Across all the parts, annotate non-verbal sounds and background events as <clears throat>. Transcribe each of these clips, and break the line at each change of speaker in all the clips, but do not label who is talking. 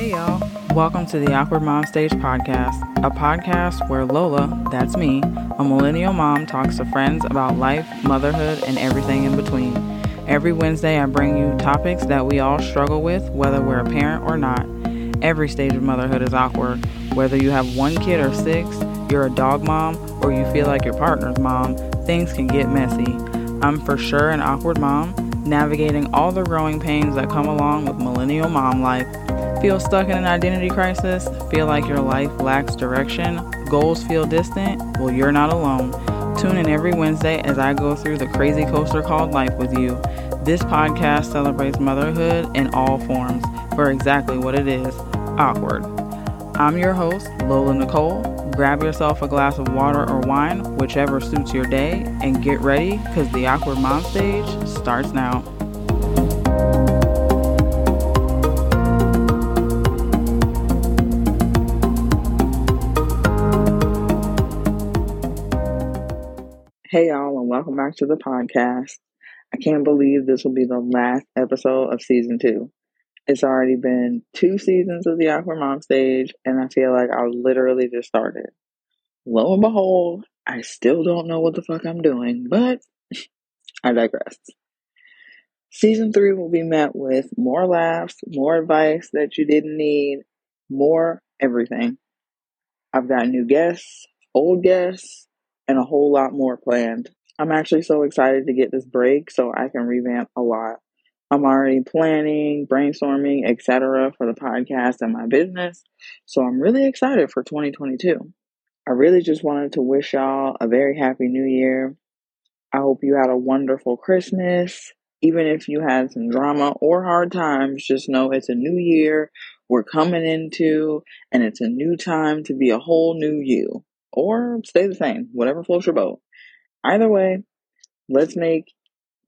Hey y'all, welcome to the Awkward Mom Stage podcast, a podcast where Lola, that's me, a millennial mom, talks to friends about life, motherhood, and everything in between. Every Wednesday, I bring you topics that we all struggle with, whether we're a parent or not. Every stage of motherhood is awkward. Whether you have one kid or six, you're a dog mom, or you feel like your partner's mom, things can get messy. I'm for sure an awkward mom, navigating all the growing pains that come along with millennial mom life. Feel stuck in an identity crisis? Feel like your life lacks direction? Goals feel distant? Well, you're not alone. Tune in every Wednesday as I go through the crazy coaster called life with you. This podcast celebrates motherhood in all forms for exactly what it is awkward. I'm your host, Lola Nicole. Grab yourself a glass of water or wine, whichever suits your day, and get ready because the Awkward Mom stage starts now. Hey, y'all, and welcome back to the podcast. I can't believe this will be the last episode of season two. It's already been two seasons of the Awkward Mom stage, and I feel like I literally just started. Lo and behold, I still don't know what the fuck I'm doing, but <laughs> I digress. Season three will be met with more laughs, more advice that you didn't need, more everything. I've got new guests, old guests, and a whole lot more planned. I'm actually so excited to get this break so I can revamp a lot. I'm already planning, brainstorming, etc. for the podcast and my business. So I'm really excited for 2022. I really just wanted to wish y'all a very happy new year. I hope you had a wonderful Christmas. Even if you had some drama or hard times, just know it's a new year we're coming into, and it's a new time to be a whole new you or stay the same, whatever floats your boat. Either way, let's make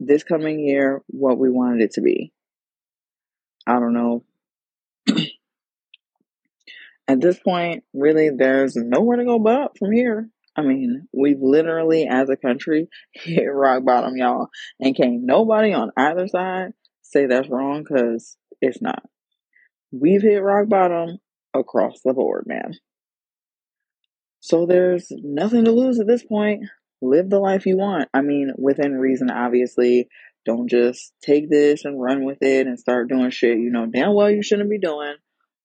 this coming year what we wanted it to be. I don't know. <clears throat> At this point, really, there's nowhere to go but up from here. I mean, we've literally, as a country, <laughs> hit rock bottom, y'all. And can't nobody on either side say that's wrong because it's not. We've hit rock bottom across the board, man. So there's nothing to lose at this point. Live the life you want. I mean, within reason, obviously. Don't just take this and run with it and start doing shit you know damn well you shouldn't be doing.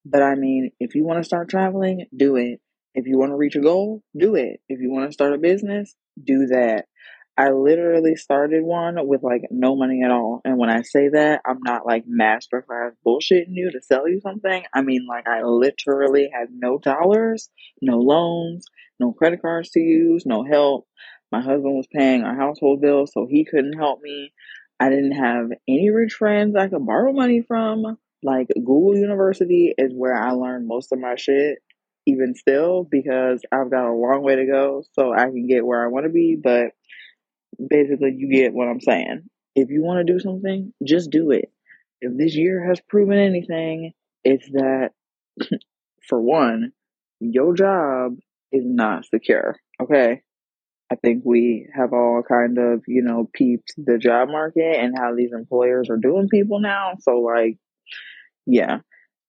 But I mean, if you want to start traveling, do it. If you want to reach a goal, do it. If you want to start a business, do that. I literally started one with like no money at all. And when I say that, I'm not like masterclass bullshitting you to sell you something. I mean, like, I literally had no dollars, no loans, no credit cards to use, no help. My husband was paying our household bills, so he couldn't help me. I didn't have any rich friends I could borrow money from. Like, Google University is where I learned most of my shit, even still, because I've got a long way to go so I can get where I want to be. But basically you get what I'm saying. If you want to do something, just do it. If this year has proven anything, it's that <clears throat> for one, your job is not secure. Okay. I think we have all kind of, you know, peeped the job market and how these employers are doing people now. So like, yeah,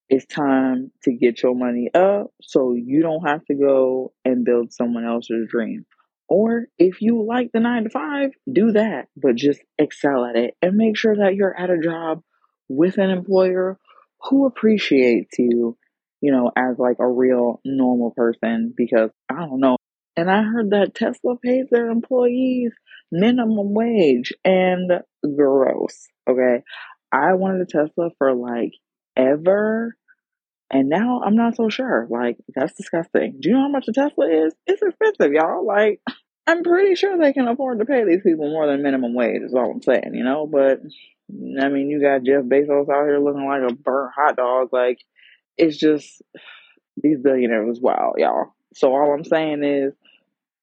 it's time to get your money up so you don't have to go and build someone else's dream. Or if you like the nine to five, do that, but just excel at it and make sure that you're at a job with an employer who appreciates you, you know, as like a real normal person because I don't know. And I heard that Tesla pays their employees minimum wage and gross. Okay. I wanted a Tesla for like ever. And now I'm not so sure. Like, that's disgusting. Do you know how much a Tesla is? It's expensive, y'all. Like, <laughs> I'm pretty sure they can afford to pay these people more than minimum wage, is all I'm saying, you know? But, I mean, you got Jeff Bezos out here looking like a burnt hot dog. Like, it's just, these billionaires wild, y'all. So all I'm saying is,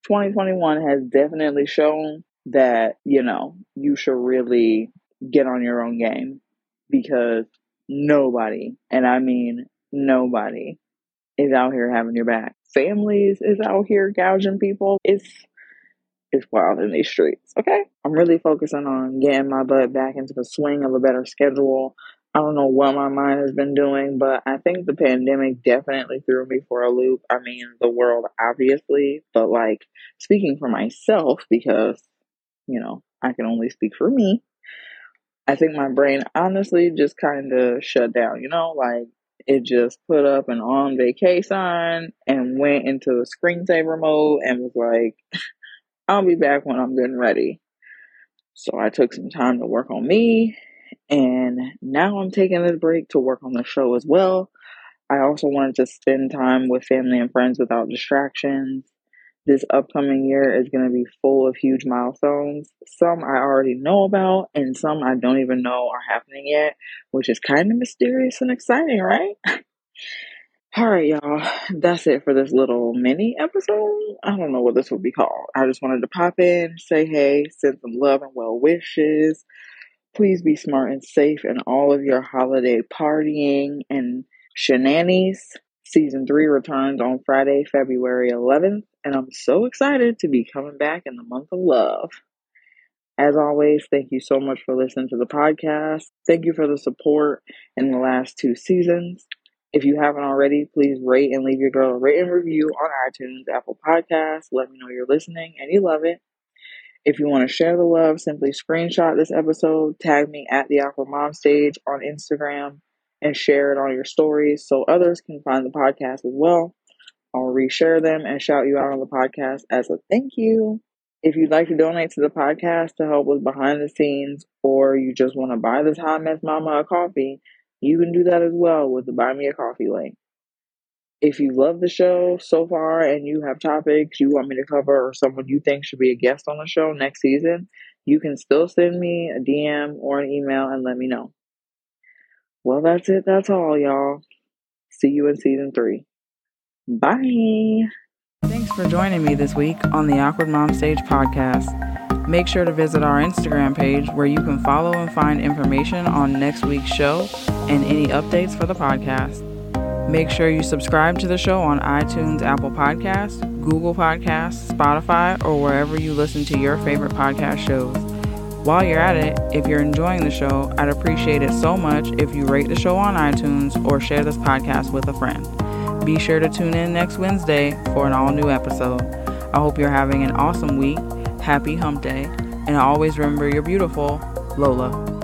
2021 has definitely shown that, you know, you should really get on your own game because nobody, and I mean nobody, is out here having your back. Families is out here gouging people. It's it's wild in these streets. Okay, I'm really focusing on getting my butt back into the swing of a better schedule. I don't know what my mind has been doing, but I think the pandemic definitely threw me for a loop. I mean, the world, obviously, but like speaking for myself, because, you know, I can only speak for me. I think my brain honestly just kind of shut down, you know, like it just put up an on vacay sign and went into the screensaver mode and was like, <laughs> I'll be back when I'm and ready. So I took some time to work on me and now I'm taking this break to work on the show as well. I also wanted to spend time with family and friends without distractions. This upcoming year is going to be full of huge milestones. Some I already know about, and some I don't even know are happening yet, which is kind of mysterious and exciting, right? <laughs> All right, y'all. That's it for this little mini episode. I don't know what this would be called. I just wanted to pop in, say hey, send some love and well wishes. Please be smart and safe in all of your holiday partying and shenanigans. Season 3 returns on Friday, February 11th, and I'm so excited to be coming back in the month of love. As always, thank you so much for listening to the podcast. Thank you for the support in the last two seasons. If you haven't already, please rate and leave your girl a rate review on iTunes, Apple Podcasts. Let me know you're listening and you love it. If you want to share the love, simply screenshot this episode, tag me at the Awkward Mom Stage on Instagram, and share it on your stories so others can find the podcast as well. I'll reshare them and shout you out on the podcast as a thank you. If you'd like to donate to the podcast to help with behind the scenes, or you just want to buy this Hot Mess Mama a coffee, you can do that as well with the Buy Me a Coffee link. If you love the show so far and you have topics you want me to cover or someone you think should be a guest on the show next season, you can still send me a DM or an email and let me know. Well, that's it. That's all, y'all. See you in season three. Bye. Thanks for joining me this week on the Awkward Mom Stage podcast. Make sure to visit our Instagram page where you can follow and find information on next week's show and any updates for the podcast. Make sure you subscribe to the show on iTunes, Apple Podcasts, Google Podcasts, Spotify, or wherever you listen to your favorite podcast shows. While you're at it, if you're enjoying the show, I'd appreciate it so much if you rate the show on iTunes or share this podcast with a friend. Be sure to tune in next Wednesday for an all new episode. I hope you're having an awesome week. Happy hump day. And always remember you're beautiful. Lola.